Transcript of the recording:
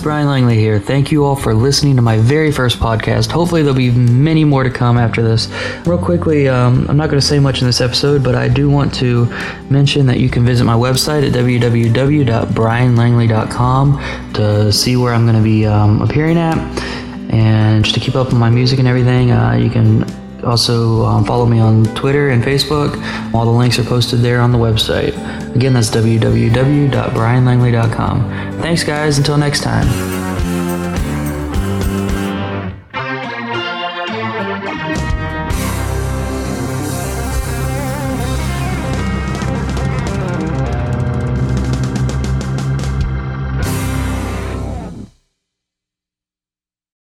Brian Langley here. Thank you all for listening to my very first podcast. Hopefully, there'll be many more to come after this. Real quickly, um, I'm not going to say much in this episode, but I do want to mention that you can visit my website at www.brianlangley.com to see where I'm going to be um, appearing at. And just to keep up with my music and everything, uh, you can also, um, follow me on Twitter and Facebook. All the links are posted there on the website. Again, that's www.brianlangley.com. Thanks, guys. Until next time.